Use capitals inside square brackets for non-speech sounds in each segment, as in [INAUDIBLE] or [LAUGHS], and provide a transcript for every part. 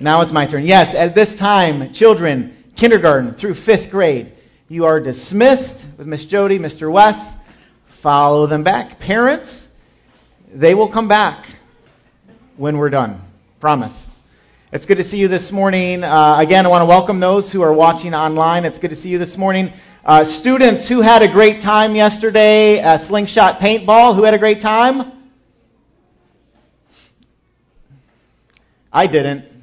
Now it's my turn. Yes, at this time, children, kindergarten through fifth grade, you are dismissed with Miss Jody, Mr. West. Follow them back. Parents, they will come back when we're done. Promise. It's good to see you this morning. Uh, again, I want to welcome those who are watching online. It's good to see you this morning. Uh, students who had a great time yesterday at Slingshot Paintball, who had a great time? I didn't.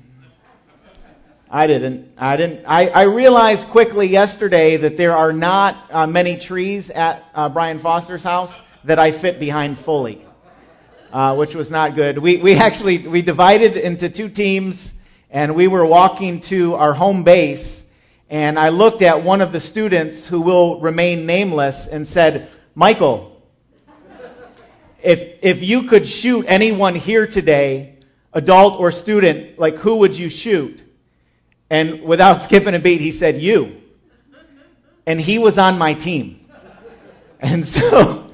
I didn't. I didn't. I, I realized quickly yesterday that there are not uh, many trees at uh, Brian Foster's house that I fit behind fully, uh, which was not good. We we actually we divided into two teams, and we were walking to our home base, and I looked at one of the students who will remain nameless and said, "Michael, if if you could shoot anyone here today, adult or student, like who would you shoot?" And without [LAUGHS] skipping a beat, he said, You. And he was on my team. [LAUGHS] And so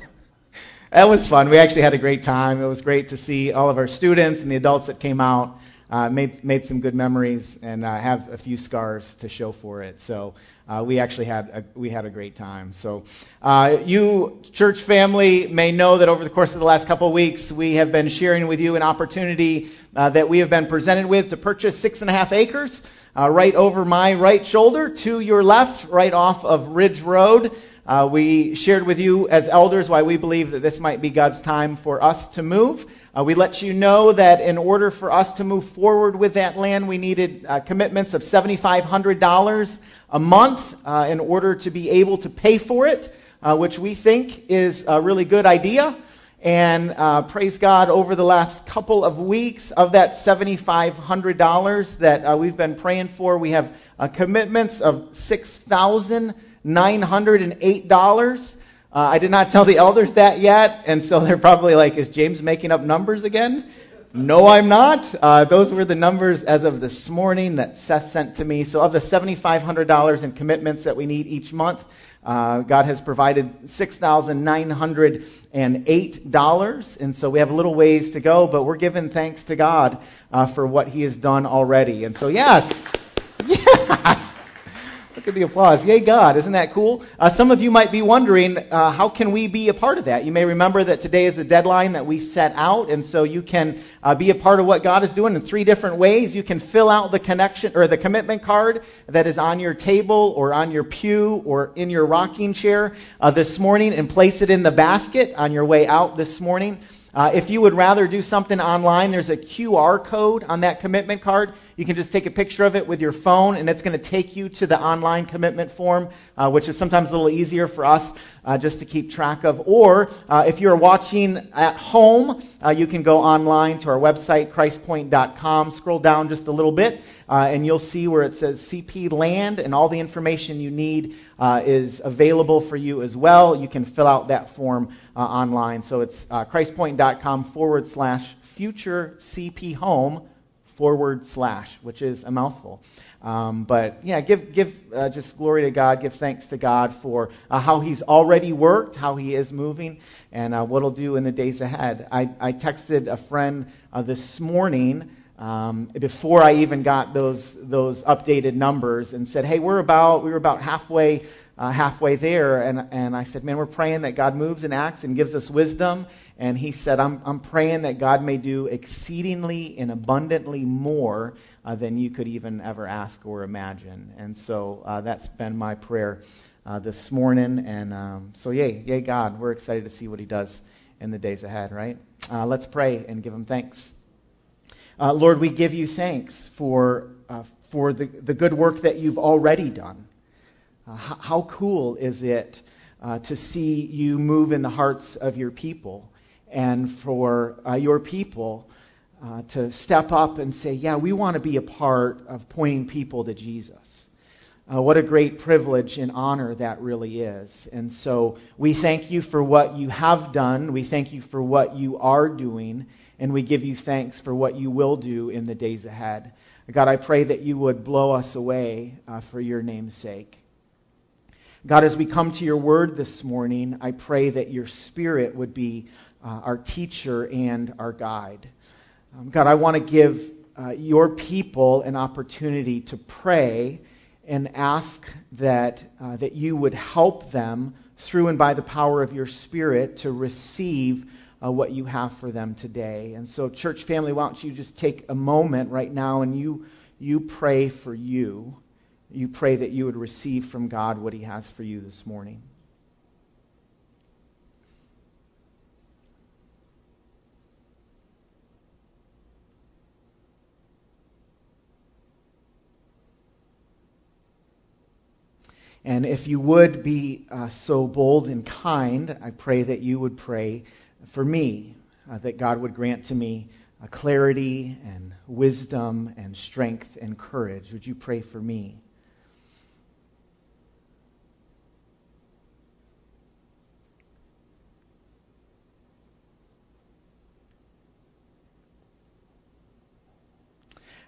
[LAUGHS] that was fun. We actually had a great time. It was great to see all of our students and the adults that came out. Uh, made made some good memories and uh, have a few scars to show for it. So uh, we actually had a, we had a great time. So uh, you church family may know that over the course of the last couple of weeks we have been sharing with you an opportunity uh, that we have been presented with to purchase six and a half acres uh, right over my right shoulder to your left, right off of Ridge Road. Uh, we shared with you as elders why we believe that this might be God's time for us to move. Uh, we let you know that in order for us to move forward with that land, we needed uh, commitments of $7,500 a month uh, in order to be able to pay for it, uh, which we think is a really good idea. And uh, praise God, over the last couple of weeks of that $7,500 that uh, we've been praying for, we have uh, commitments of $6,908. Uh, I did not tell the elders that yet, and so they're probably like, is James making up numbers again? No, I'm not. Uh, those were the numbers as of this morning that Seth sent to me. So of the $7,500 in commitments that we need each month, uh, God has provided $6,908, and so we have a little ways to go, but we're giving thanks to God uh, for what He has done already. And so, yes, Look at the applause. Yay, God. Isn't that cool? Uh, some of you might be wondering, uh, how can we be a part of that? You may remember that today is the deadline that we set out, and so you can uh, be a part of what God is doing in three different ways. You can fill out the connection or the commitment card that is on your table or on your pew or in your rocking chair uh, this morning and place it in the basket on your way out this morning. Uh, if you would rather do something online, there's a QR code on that commitment card. You can just take a picture of it with your phone, and it's going to take you to the online commitment form, uh, which is sometimes a little easier for us uh, just to keep track of. Or uh, if you're watching at home, uh, you can go online to our website, christpoint.com. Scroll down just a little bit, uh, and you'll see where it says CP Land, and all the information you need uh, is available for you as well. You can fill out that form online. So it's christpoint.com forward slash future CP home forward slash, which is a mouthful. Um, but yeah, give give uh, just glory to God, give thanks to God for uh, how He's already worked, how He is moving, and uh, what He'll do in the days ahead. I, I texted a friend uh, this morning um, before I even got those those updated numbers and said, hey, we're about we were about halfway. Uh, halfway there, and, and I said, Man, we're praying that God moves and acts and gives us wisdom and he said, I'm, I'm praying that God may do exceedingly and abundantly more uh, than you could even ever ask or imagine. And so uh, that's been my prayer uh, this morning. And um, so, yay, yay, God. We're excited to see what he does in the days ahead, right? Uh, let's pray and give him thanks. Uh, Lord, we give you thanks for, for the, the good work that you've already done. How, how cool is it to see you move in the hearts of your people? and for uh, your people uh, to step up and say, Yeah, we want to be a part of pointing people to Jesus. Uh, what a great privilege and honor that really is. And so we thank you for what you have done. We thank you for what you are doing. And we give you thanks for what you will do in the days ahead. God, I pray that you would blow us away uh, for your name's sake. God, as we come to your word this morning, I pray that your spirit would be uh, our teacher and our guide. Um, God, I want to give uh, your people an opportunity to pray and ask that, uh, that you would help them through and by the power of your Spirit to receive uh, what you have for them today. And so, church family, why don't you just take a moment right now and you, you pray for you. You pray that you would receive from God what He has for you this morning. And if you would be uh, so bold and kind, I pray that you would pray for me, uh, that God would grant to me uh, clarity and wisdom and strength and courage. Would you pray for me?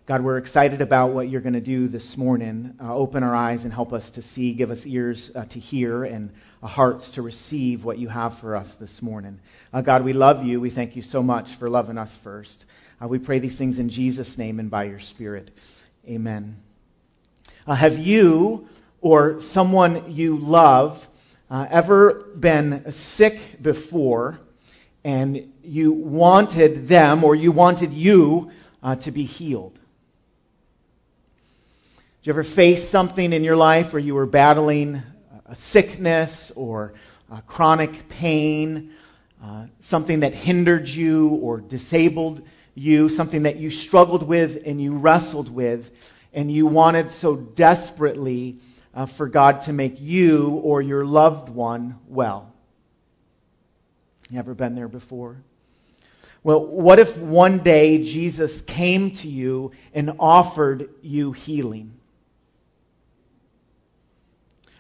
God, we're excited about what you're going to do this morning. Uh, open our eyes and help us to see. Give us ears uh, to hear and uh, hearts to receive what you have for us this morning. Uh, God, we love you. We thank you so much for loving us first. Uh, we pray these things in Jesus' name and by your Spirit. Amen. Uh, have you or someone you love ever been sick before and you wanted them or you wanted you to be healed? Did you ever face something in your life where you were battling a sickness or a chronic pain, uh, something that hindered you or disabled you, something that you struggled with and you wrestled with, and you wanted so desperately uh, for God to make you or your loved one well? You ever been there before? Well, what if one day Jesus came to you and offered you healing?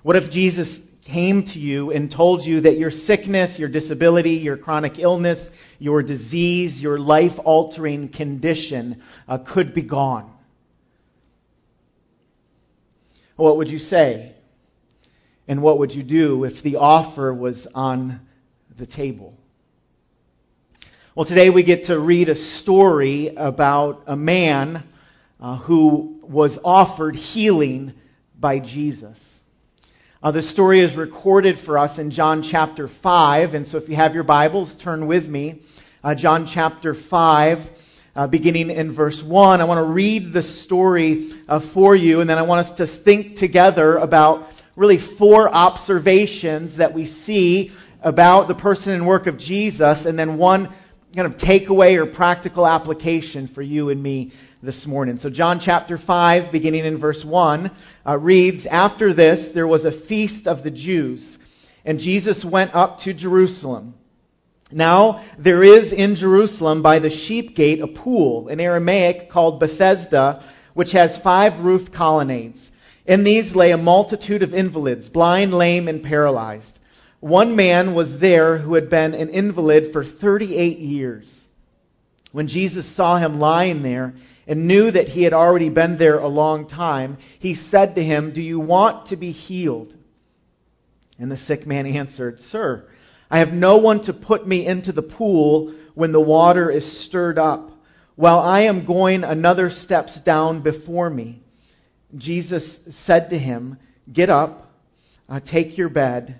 What if Jesus came to you and told you that your sickness, your disability, your chronic illness, your disease, your life altering condition uh, could be gone? What would you say? And what would you do if the offer was on the table? Well, today we get to read a story about a man uh, who was offered healing by Jesus. Uh, the story is recorded for us in John chapter 5. And so if you have your Bibles, turn with me. Uh, John chapter 5, uh, beginning in verse 1. I want to read the story uh, for you, and then I want us to think together about really four observations that we see about the person and work of Jesus, and then one kind of takeaway or practical application for you and me this morning. So, John chapter 5, beginning in verse 1, uh, reads After this, there was a feast of the Jews, and Jesus went up to Jerusalem. Now, there is in Jerusalem by the sheep gate a pool, in Aramaic called Bethesda, which has five roofed colonnades. In these lay a multitude of invalids, blind, lame, and paralyzed. One man was there who had been an invalid for 38 years. When Jesus saw him lying there, and knew that he had already been there a long time, he said to him, Do you want to be healed? And the sick man answered, Sir, I have no one to put me into the pool when the water is stirred up, while I am going another steps down before me. Jesus said to him, Get up, uh, take your bed,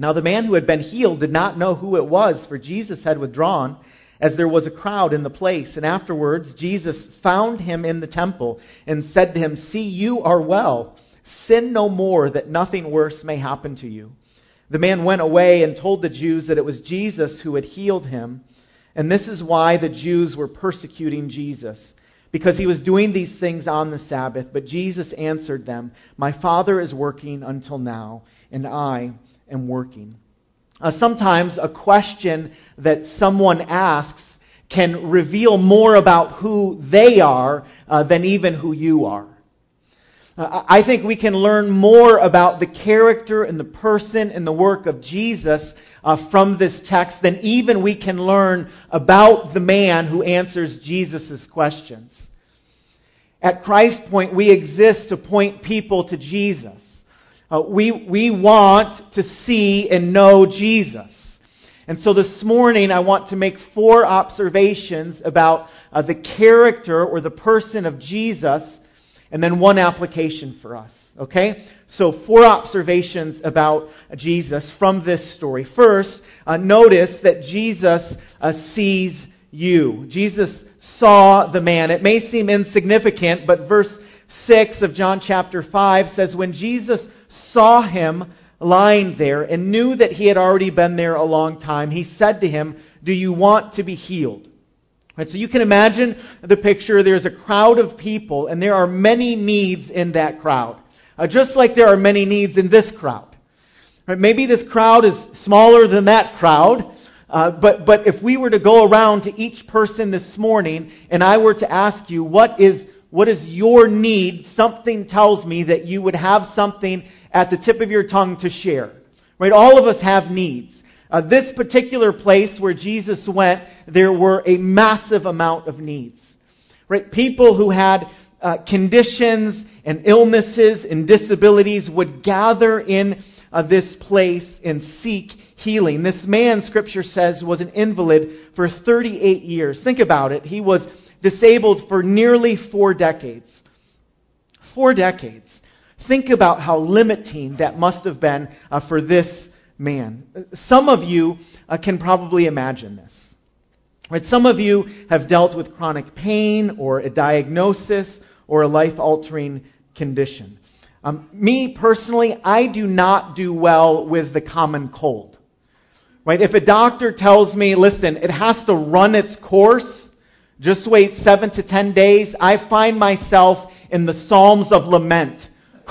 Now the man who had been healed did not know who it was, for Jesus had withdrawn as there was a crowd in the place. And afterwards, Jesus found him in the temple and said to him, See, you are well. Sin no more, that nothing worse may happen to you. The man went away and told the Jews that it was Jesus who had healed him. And this is why the Jews were persecuting Jesus, because he was doing these things on the Sabbath. But Jesus answered them, My Father is working until now, and I am working. Uh, sometimes a question that someone asks can reveal more about who they are uh, than even who you are. Uh, I think we can learn more about the character and the person and the work of Jesus uh, from this text than even we can learn about the man who answers Jesus' questions. At Christ Point, we exist to point people to Jesus. Uh, we, we want to see and know Jesus. And so this morning, I want to make four observations about uh, the character or the person of Jesus, and then one application for us. Okay? So, four observations about Jesus from this story. First, uh, notice that Jesus uh, sees you. Jesus saw the man. It may seem insignificant, but verse 6 of John chapter 5 says, When Jesus saw him lying there and knew that he had already been there a long time, he said to him, Do you want to be healed? Right, so you can imagine the picture. There's a crowd of people, and there are many needs in that crowd. Uh, just like there are many needs in this crowd. Right, maybe this crowd is smaller than that crowd, uh, but, but if we were to go around to each person this morning and I were to ask you, what is, what is your need? Something tells me that you would have something at the tip of your tongue to share. Right? All of us have needs. Uh, this particular place where Jesus went, there were a massive amount of needs. Right? People who had uh, conditions and illnesses and disabilities would gather in uh, this place and seek healing. This man, scripture says, was an invalid for 38 years. Think about it. He was disabled for nearly four decades. Four decades. Think about how limiting that must have been uh, for this man. Some of you uh, can probably imagine this. Right? Some of you have dealt with chronic pain or a diagnosis or a life altering condition. Um, me personally, I do not do well with the common cold. Right? If a doctor tells me, listen, it has to run its course, just wait seven to ten days, I find myself in the Psalms of Lament,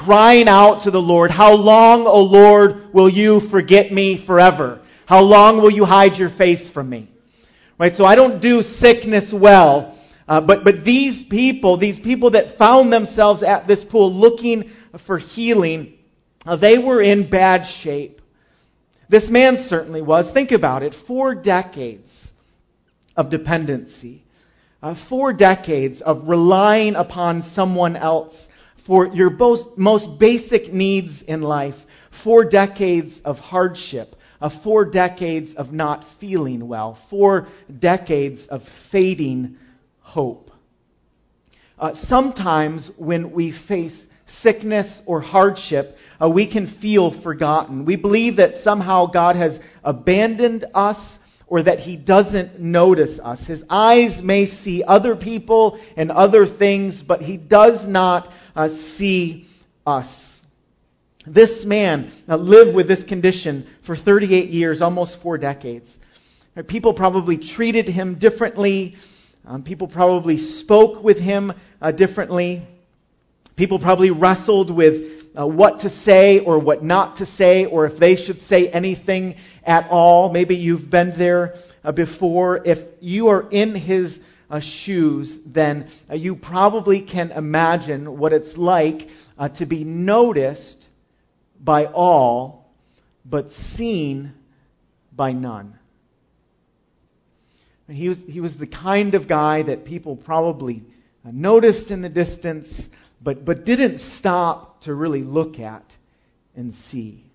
crying out to the Lord, How long, O Lord, will you forget me forever? How long will you hide your face from me? Right? So I don't do sickness well. Uh, but, but these people, these people that found themselves at this pool looking for healing, uh, they were in bad shape. This man certainly was. Think about it. Four decades of dependency. Uh, four decades of relying upon someone else for your most, basic needs in life. Four decades of hardship. Uh, four decades of not feeling well. Four decades of fading hope. Uh, sometimes when we face sickness or hardship, uh, we can feel forgotten. We believe that somehow God has abandoned us or that he doesn't notice us. His eyes may see other people and other things, but he does not uh, see us. This man uh, lived with this condition for 38 years, almost four decades. People probably treated him differently. Um, people probably spoke with him uh, differently. People probably wrestled with uh, what to say or what not to say, or if they should say anything at all. Maybe you've been there uh, before. If you are in his uh, shoes, then uh, you probably can imagine what it's like uh, to be noticed by all, but seen by none. He was, he was the kind of guy that people probably uh, noticed in the distance, but, but didn't stop to really look at and see.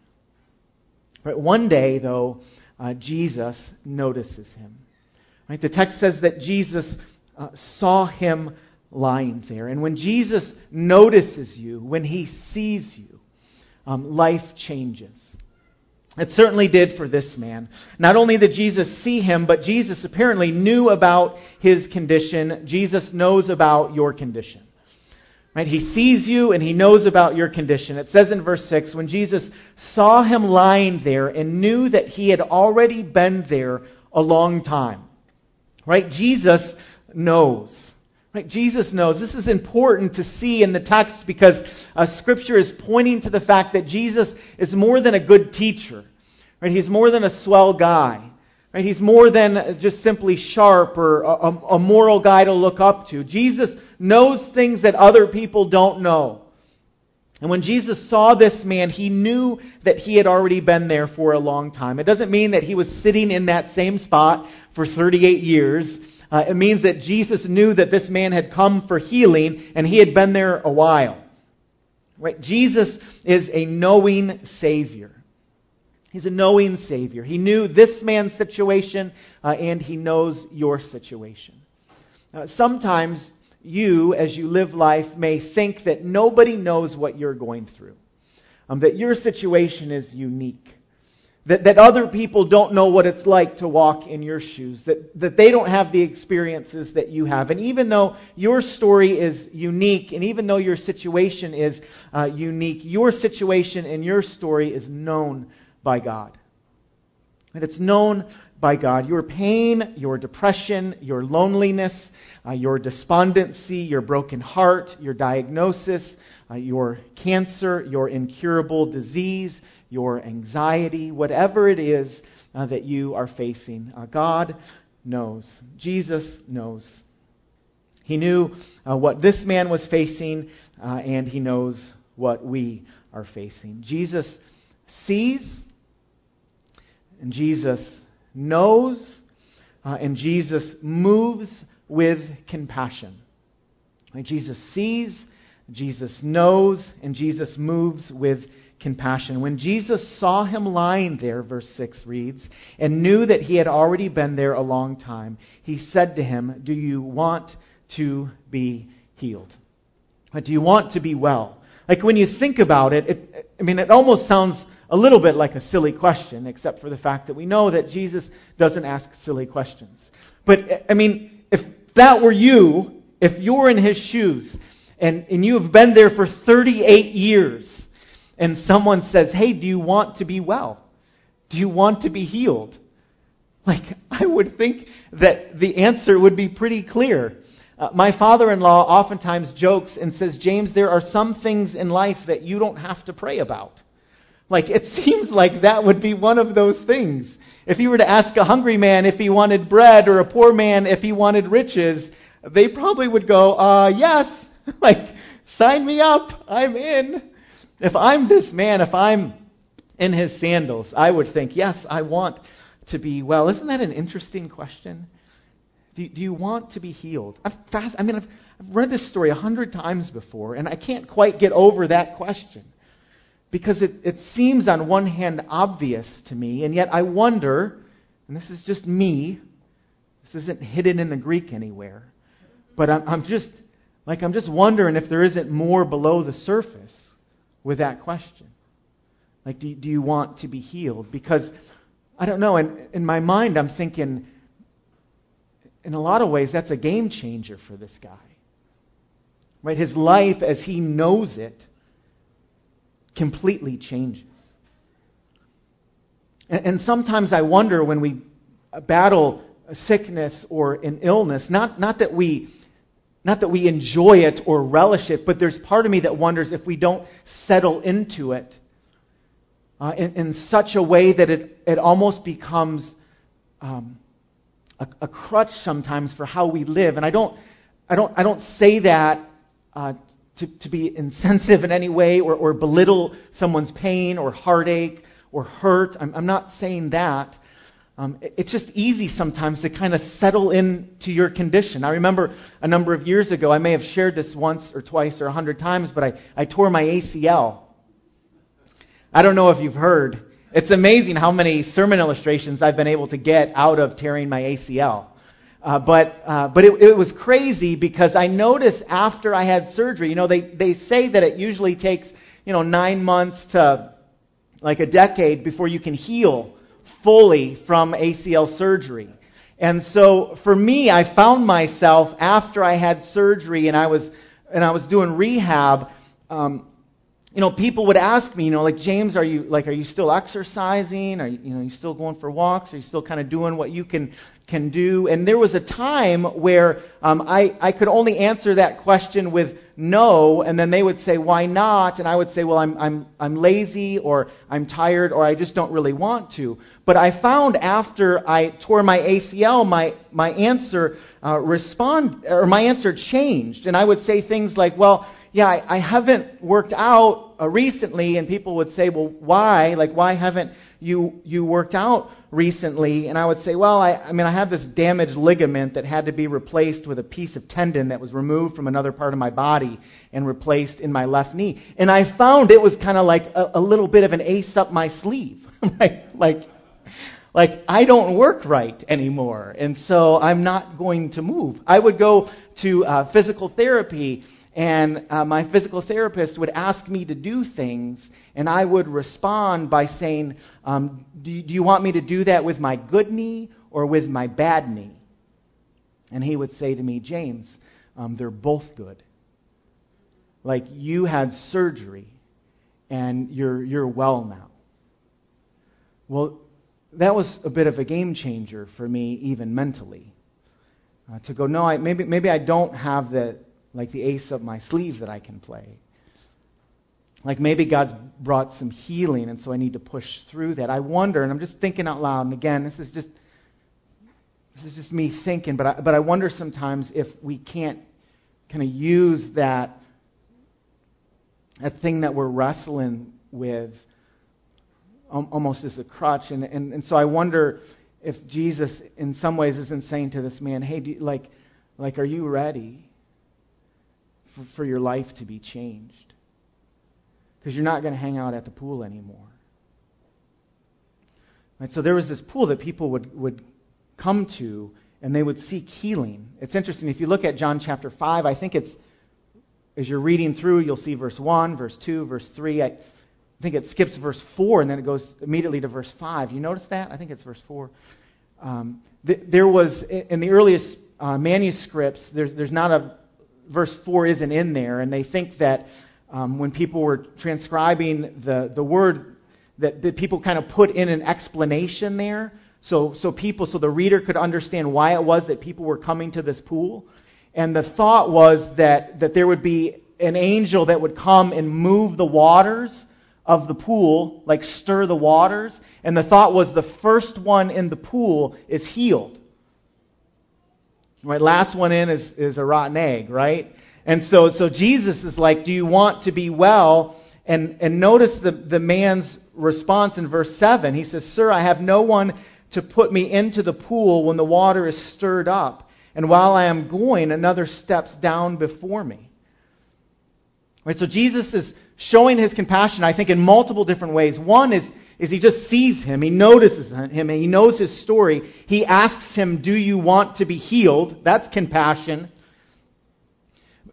But one day, though, uh, Jesus notices him. Right, the text says that Jesus uh, saw him lying there. And when Jesus notices you, when he sees you, um, life changes. It certainly did for this man. Not only did Jesus see him, but Jesus apparently knew about his condition. Jesus knows about your condition. Right? He sees you and he knows about your condition. It says in verse 6 when Jesus saw him lying there and knew that he had already been there a long time. Right? Jesus knows. Right? Jesus knows. This is important to see in the text because uh, Scripture is pointing to the fact that Jesus is more than a good teacher. Right? He's more than a swell guy. Right? He's more than just simply sharp or a, a moral guy to look up to. Jesus knows things that other people don't know. And when Jesus saw this man, he knew that he had already been there for a long time. It doesn't mean that he was sitting in that same spot for 38 years. Uh, it means that Jesus knew that this man had come for healing and he had been there a while. Right? Jesus is a knowing Savior. He's a knowing Savior. He knew this man's situation uh, and he knows your situation. Uh, sometimes you, as you live life, may think that nobody knows what you're going through, um, that your situation is unique. That, that other people don't know what it's like to walk in your shoes. That, that they don't have the experiences that you have. And even though your story is unique, and even though your situation is uh, unique, your situation and your story is known by God. And it's known by God. Your pain, your depression, your loneliness, uh, your despondency, your broken heart, your diagnosis, uh, your cancer, your incurable disease, your anxiety, whatever it is uh, that you are facing. Uh, God knows. Jesus knows. He knew uh, what this man was facing, uh, and he knows what we are facing. Jesus sees, and Jesus knows, uh, and Jesus moves with compassion. Right? Jesus sees, Jesus knows, and Jesus moves with compassion. When Jesus saw him lying there, verse 6 reads, and knew that he had already been there a long time, he said to him, Do you want to be healed? Do you want to be well? Like when you think about it, it I mean, it almost sounds a little bit like a silly question, except for the fact that we know that Jesus doesn't ask silly questions. But, I mean, if that were you, if you're in his shoes, and, and you have been there for 38 years, and someone says, Hey, do you want to be well? Do you want to be healed? Like, I would think that the answer would be pretty clear. Uh, my father in law oftentimes jokes and says, James, there are some things in life that you don't have to pray about. Like, it [LAUGHS] seems like that would be one of those things. If you were to ask a hungry man if he wanted bread or a poor man if he wanted riches, they probably would go, uh, yes. [LAUGHS] like, sign me up. I'm in. If I'm this man, if I'm in his sandals, I would think, yes, I want to be well. Isn't that an interesting question? Do, do you want to be healed? I've fast, I mean, I've, I've read this story a hundred times before, and I can't quite get over that question. Because it, it seems, on one hand, obvious to me, and yet I wonder, and this is just me, this isn't hidden in the Greek anywhere, but I'm, I'm just, like, I'm just wondering if there isn't more below the surface with that question. Like, do, do you want to be healed? Because, I don't know, in, in my mind, I'm thinking, in a lot of ways, that's a game changer for this guy. Right? His life, as he knows it, completely changes. And, and sometimes I wonder when we battle a sickness or an illness, not, not that we not that we enjoy it or relish it, but there's part of me that wonders if we don't settle into it uh, in, in, such a way that it, it almost becomes um, a, a, crutch sometimes for how we live. And I don't, I don't, I don't say that uh, to, to be insensitive in any way or, or belittle someone's pain or heartache or hurt. I'm, I'm not saying that. Um, it's just easy sometimes to kind of settle into your condition. I remember a number of years ago, I may have shared this once or twice or a hundred times, but I, I tore my ACL. I don't know if you've heard. It's amazing how many sermon illustrations I've been able to get out of tearing my ACL. Uh, but uh, but it, it was crazy because I noticed after I had surgery, you know, they, they say that it usually takes, you know, nine months to like a decade before you can heal fully from ACL surgery. And so for me, I found myself after I had surgery and I was and I was doing rehab. Um, you know, people would ask me, you know, like James, are you like, are you still exercising? Are you, you know, you still going for walks? Are you still kind of doing what you can can do? And there was a time where um, I I could only answer that question with no, and then they would say, why not? And I would say, well, I'm I'm I'm lazy, or I'm tired, or I just don't really want to. But I found after I tore my ACL, my my answer uh, respond or my answer changed, and I would say things like, well yeah, I, I haven't worked out uh, recently. And people would say, well, why? Like, why haven't you, you worked out recently? And I would say, well, I, I mean, I have this damaged ligament that had to be replaced with a piece of tendon that was removed from another part of my body and replaced in my left knee. And I found it was kind of like a, a little bit of an ace up my sleeve. [LAUGHS] right? Like, like I don't work right anymore, and so I'm not going to move. I would go to uh, physical therapy, and uh, my physical therapist would ask me to do things, and I would respond by saying, um, do, you, do you want me to do that with my good knee or with my bad knee? And he would say to me, James, um, they're both good. Like you had surgery, and you're you're well now. Well, that was a bit of a game changer for me, even mentally. Uh, to go, no, I, maybe, maybe I don't have the, like the ace up my sleeve that I can play. Like maybe God's brought some healing, and so I need to push through that. I wonder, and I'm just thinking out loud, and again, this is just this is just me thinking, but I, but I wonder sometimes if we can't kind of use that that thing that we're wrestling with almost as a crutch. And, and, and so I wonder if Jesus, in some ways, isn't saying to this man, hey, you, like, like, are you ready for, for your life to be changed? Because you're not going to hang out at the pool anymore. Right, so there was this pool that people would, would come to and they would seek healing. It's interesting. If you look at John chapter 5, I think it's, as you're reading through, you'll see verse 1, verse 2, verse 3. I, think it skips verse 4 and then it goes immediately to verse 5. You notice that? I think it's verse 4. Um, th- there was, in the earliest uh, manuscripts, there's, there's not a, verse 4 isn't in there, and they think that um, when people were transcribing the, the word, that, that people kind of put in an explanation there. So, so people, so the reader could understand why it was that people were coming to this pool. And the thought was that, that there would be an angel that would come and move the waters of the pool, like stir the waters, and the thought was the first one in the pool is healed. Right, last one in is, is a rotten egg, right? And so, so Jesus is like, do you want to be well? And, and notice the, the man's response in verse 7. He says, Sir, I have no one to put me into the pool when the water is stirred up. And while I am going, another steps down before me. Right, so Jesus is showing his compassion, I think, in multiple different ways. One is, is he just sees him, he notices him, and he knows his story. He asks him, Do you want to be healed? That's compassion.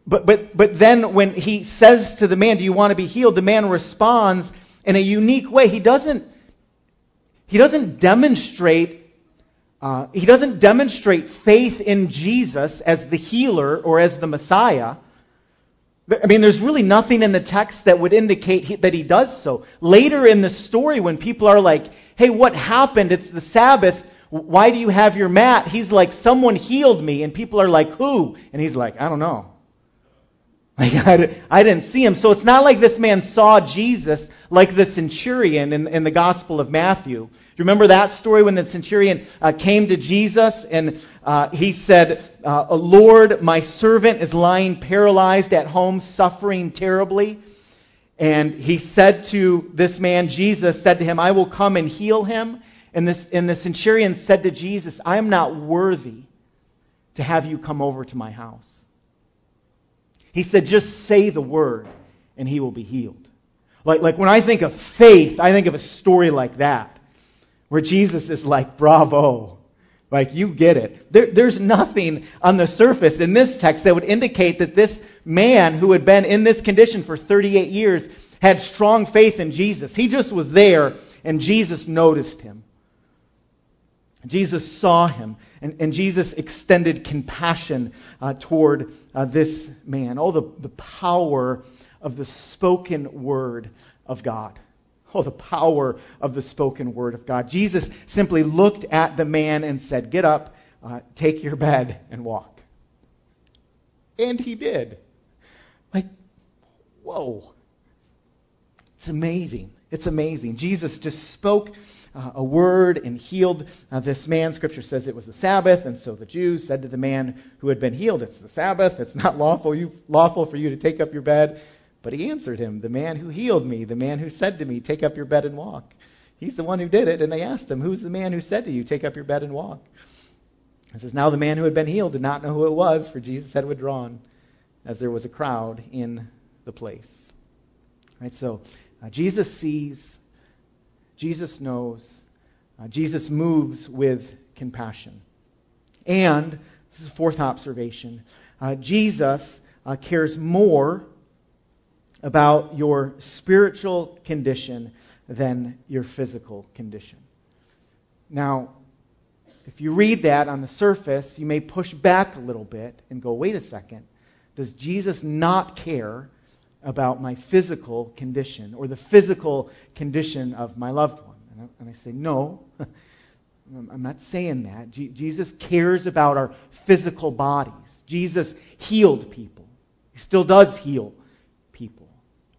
But, but, but then when he says to the man, Do you want to be healed? the man responds in a unique way. He doesn't, he doesn't demonstrate uh, he doesn't demonstrate faith in Jesus as the healer or as the Messiah. I mean, there's really nothing in the text that would indicate he, that he does so. Later in the story, when people are like, hey, what happened? It's the Sabbath. Why do you have your mat? He's like, someone healed me. And people are like, who? And he's like, I don't know. [LAUGHS] Like, I, I didn't see him. So it's not like this man saw Jesus like the centurion in, in the Gospel of Matthew. Do you remember that story when the centurion uh, came to Jesus and uh, he said, uh, Lord, my servant is lying paralyzed at home, suffering terribly. And he said to this man, Jesus said to him, I will come and heal him. And, this, and the centurion said to Jesus, I am not worthy to have you come over to my house. He said, just say the word and he will be healed. Like, like when I think of faith, I think of a story like that, where Jesus is like, bravo. Like, you get it. There, there's nothing on the surface in this text that would indicate that this man who had been in this condition for 38 years had strong faith in Jesus. He just was there, and Jesus noticed him. Jesus saw him, and, and Jesus extended compassion uh, toward uh, this man. Oh, the, the power of the spoken word of God. Oh, the power of the spoken word of God. Jesus simply looked at the man and said, Get up, uh, take your bed, and walk. And he did. Like, whoa. It's amazing. It's amazing. Jesus just spoke uh, a word and healed uh, this man. Scripture says it was the Sabbath, and so the Jews said to the man who had been healed, It's the Sabbath. It's not lawful, you, lawful for you to take up your bed. But he answered him, The man who healed me, the man who said to me, Take up your bed and walk. He's the one who did it. And they asked him, Who's the man who said to you, Take up your bed and walk? He says, Now the man who had been healed did not know who it was, for Jesus had withdrawn, as there was a crowd in the place. Right, so uh, Jesus sees, Jesus knows, uh, Jesus moves with compassion. And, this is the fourth observation, uh, Jesus uh, cares more about your spiritual condition than your physical condition. Now, if you read that on the surface, you may push back a little bit and go, wait a second. Does Jesus not care about my physical condition or the physical condition of my loved one? And I, and I say, no. [LAUGHS] I'm not saying that. Jesus cares about our physical bodies. Jesus healed people. He still does heal.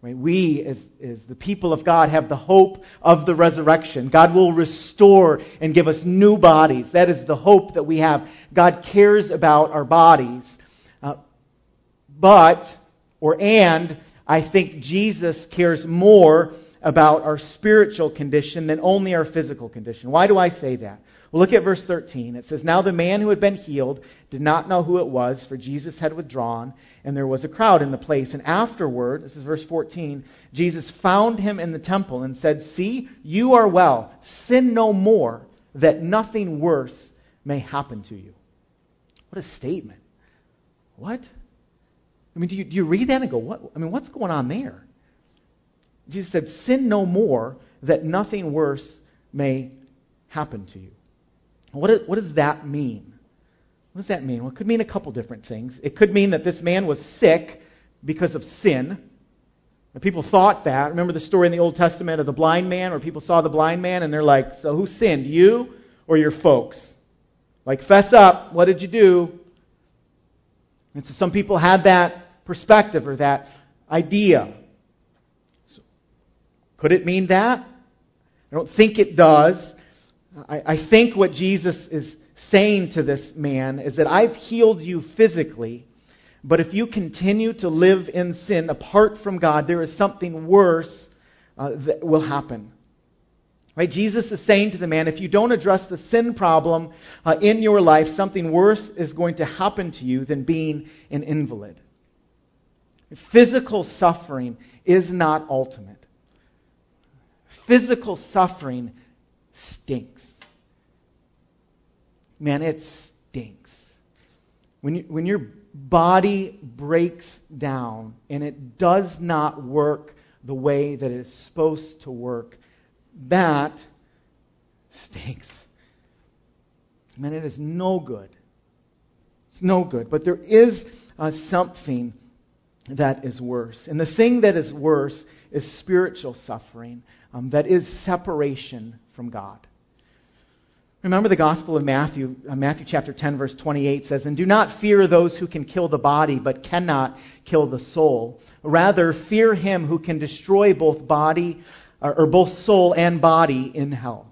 Right? We, as, as the people of God, have the hope of the resurrection. God will restore and give us new bodies. That is the hope that we have. God cares about our bodies. Uh, but, or and, I think Jesus cares more about our spiritual condition than only our physical condition. Why do I say that? Well, look at verse 13. It says, Now the man who had been healed did not know who it was, for Jesus had withdrawn, and there was a crowd in the place. And afterward, this is verse 14, Jesus found him in the temple and said, See, you are well. Sin no more, that nothing worse may happen to you. What a statement. What? I mean, do you, do you read that and go, what? I mean, what's going on there? Jesus said, Sin no more, that nothing worse may happen to you. What, what does that mean? What does that mean? Well, it could mean a couple different things. It could mean that this man was sick because of sin. People thought that. Remember the story in the Old Testament of the blind man, where people saw the blind man and they're like, So who sinned, you or your folks? Like, fess up. What did you do? And so some people had that perspective or that idea. So, could it mean that? I don't think it does. I, I think what Jesus is saying to this man is that I've healed you physically, but if you continue to live in sin apart from God, there is something worse uh, that will happen. Right? Jesus is saying to the man, if you don't address the sin problem uh, in your life, something worse is going to happen to you than being an invalid. Physical suffering is not ultimate. Physical suffering stinks. Man, it stinks. When, you, when your body breaks down and it does not work the way that it's supposed to work, that stinks. Man, it is no good. It's no good. But there is uh, something that is worse. And the thing that is worse is spiritual suffering, um, that is separation from God. Remember the Gospel of Matthew, uh, Matthew chapter 10, verse 28 says, And do not fear those who can kill the body, but cannot kill the soul. Rather, fear him who can destroy both body, or, or both soul and body in hell.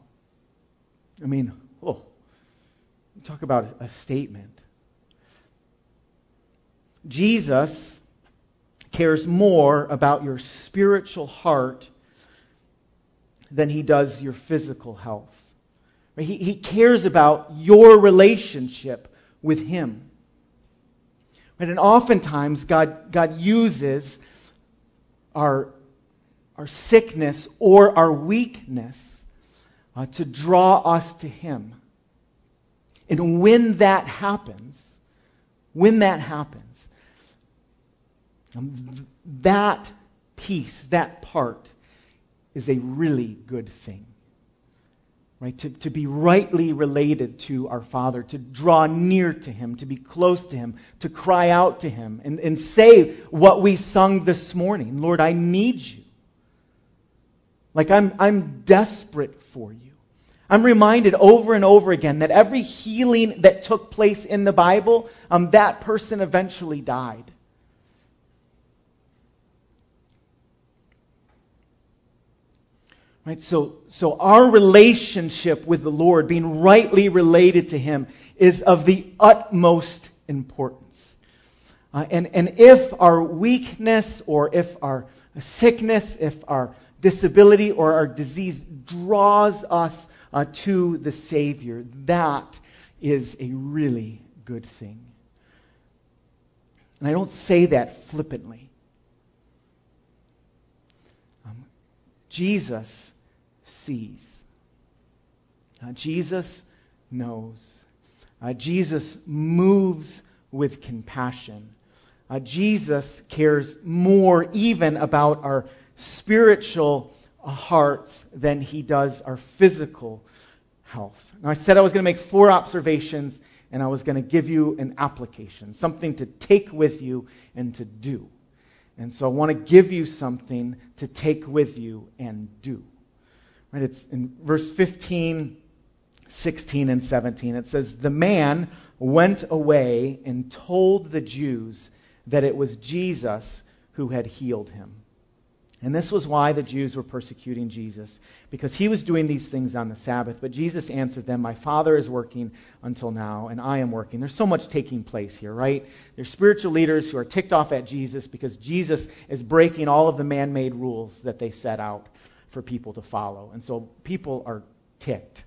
I mean, oh, talk about a statement. Jesus cares more about your spiritual heart than he does your physical health. He, he cares about your relationship with him. And oftentimes, God, God uses our, our sickness or our weakness uh, to draw us to Him. And when that happens, when that happens, um, that piece, that part, is a really good thing. Right? To, to be rightly related to our Father, to draw near to Him, to be close to Him, to cry out to Him, and, and say what we sung this morning Lord, I need you. Like I'm, I'm desperate for you. I'm reminded over and over again that every healing that took place in the Bible, um, that person eventually died. Right? So, so our relationship with the Lord, being rightly related to Him, is of the utmost importance. Uh, and, and if our weakness or if our sickness, if our disability or our disease draws us uh, to the Savior, that is a really good thing. And I don't say that flippantly. Um, Jesus sees. Uh, Jesus knows. Uh, Jesus moves with compassion. Uh, Jesus cares more even about our spiritual hearts than he does our physical health. Now, I said I was going to make four observations and I was going to give you an application, something to take with you and to do. And so I want to give you something to take with you and do. Right? It's in verse 15, 16, and 17. It says, The man went away and told the Jews that it was Jesus who had healed him. And this was why the Jews were persecuting Jesus, because he was doing these things on the Sabbath. But Jesus answered them, My Father is working until now, and I am working. There's so much taking place here, right? There's spiritual leaders who are ticked off at Jesus because Jesus is breaking all of the man made rules that they set out for people to follow. And so people are ticked.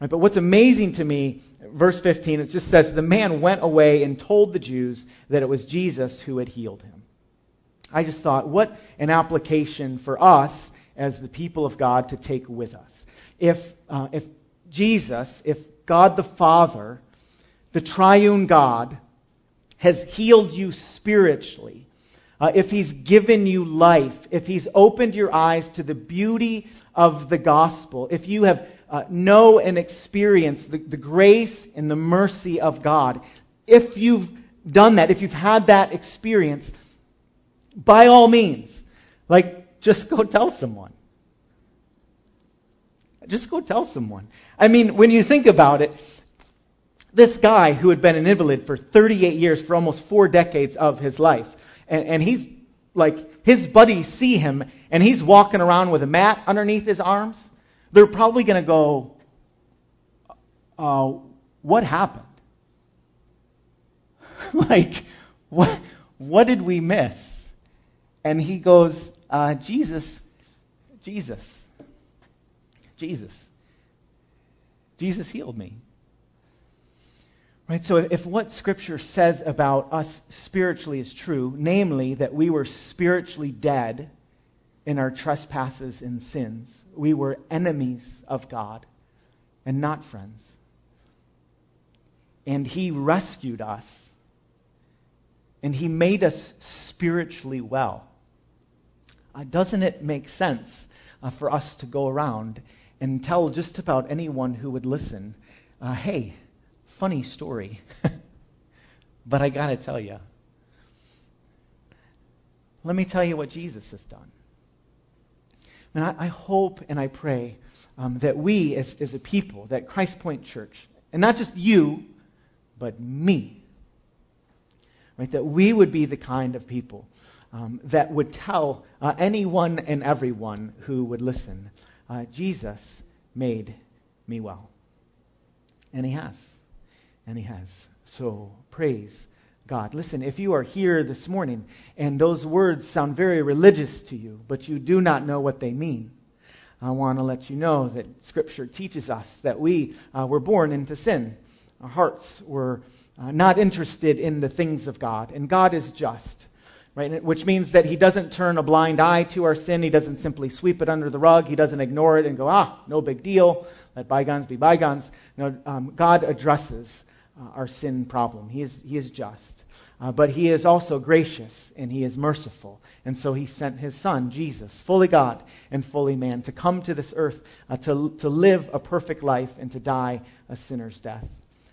Right? But what's amazing to me, verse 15, it just says, The man went away and told the Jews that it was Jesus who had healed him. I just thought, what an application for us as the people of God to take with us. If, uh, if Jesus, if God the Father, the triune God, has healed you spiritually, uh, if He's given you life, if He's opened your eyes to the beauty of the gospel, if you have uh, know and experience the, the grace and the mercy of God, if you've done that, if you've had that experience, by all means, like, just go tell someone. Just go tell someone. I mean, when you think about it, this guy who had been an invalid for 38 years, for almost four decades of his life, and, and he's like, his buddies see him, and he's walking around with a mat underneath his arms. They're probably going to go, uh, What happened? [LAUGHS] like, what, what did we miss? And he goes, uh, Jesus, Jesus, Jesus. Jesus healed me. Right? So if what Scripture says about us spiritually is true, namely that we were spiritually dead in our trespasses and sins, we were enemies of God and not friends. And He rescued us, and He made us spiritually well. Uh, doesn't it make sense uh, for us to go around and tell just about anyone who would listen, uh, hey, funny story, [LAUGHS] but I got to tell you. Let me tell you what Jesus has done. And I, I hope and I pray um, that we, as, as a people, that Christ Point Church, and not just you, but me, right, that we would be the kind of people um, that would tell uh, anyone and everyone who would listen, uh, Jesus made me well. And he has. And he has. So praise God. Listen, if you are here this morning and those words sound very religious to you, but you do not know what they mean, I want to let you know that Scripture teaches us that we uh, were born into sin. Our hearts were uh, not interested in the things of God, and God is just right? Which means that he doesn't turn a blind eye to our sin. He doesn't simply sweep it under the rug. He doesn't ignore it and go, ah, no big deal. Let bygones be bygones. No, um, God addresses uh, our sin problem. He is, he is just. Uh, but he is also gracious and he is merciful. And so he sent his son, Jesus, fully God and fully man, to come to this earth uh, to, to live a perfect life and to die a sinner's death.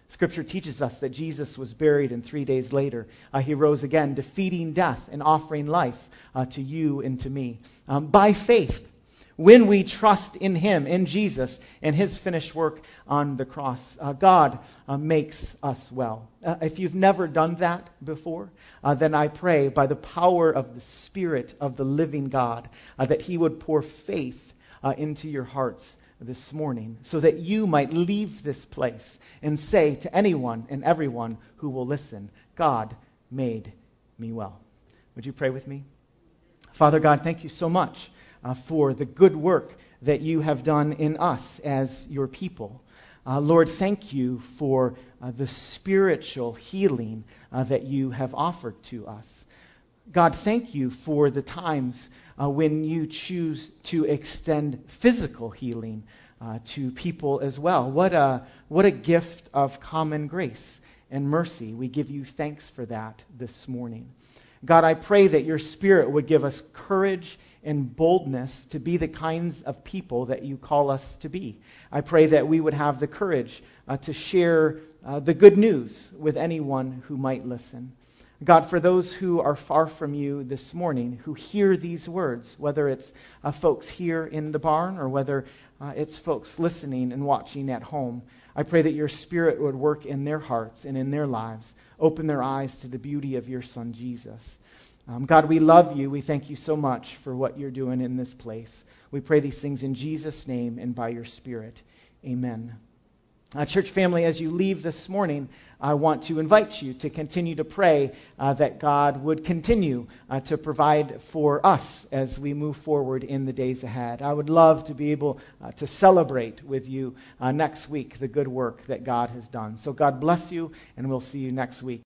Scripture teaches us that Jesus was buried, and three days later uh, he rose again, defeating death and offering life uh, to you and to me. Um, by faith, when we trust in him, in Jesus, and his finished work on the cross, uh, God uh, makes us well. Uh, if you've never done that before, uh, then I pray by the power of the Spirit of the living God that he would pour faith uh, into your hearts this morning so that you might leave this place and say to anyone and everyone who will listen, God made me well. Would you pray with me? Father God, thank you so much uh, for the good work that you have done in us as your people. Uh, Lord, thank you for uh, the spiritual healing uh, that you have offered to us. God, thank you for the times uh, when you choose to extend physical healing uh, to people as well. What a, what a gift of common grace and mercy. We give you thanks for that this morning. God, I pray that your Spirit would give us courage and boldness to be the kinds of people that you call us to be. I pray that we would have the courage uh, to share uh, the good news with anyone who might listen. God, for those who are far from you this morning, who hear these words, whether it's uh, folks here in the barn or whether uh, it's folks listening and watching at home, I pray that your Spirit would work in their hearts and in their lives, open their eyes to the beauty of your Son, Jesus. Um, God, we love you. We thank you so much for what you're doing in this place. We pray these things in Jesus' name and by your Spirit. Amen. Uh, church family, as you leave this morning, I want to invite you to continue to pray uh, that God would continue uh, to provide for us as we move forward in the days ahead. I would love to be able uh, to celebrate with you uh, next week the good work that God has done. So God bless you, and we'll see you next week.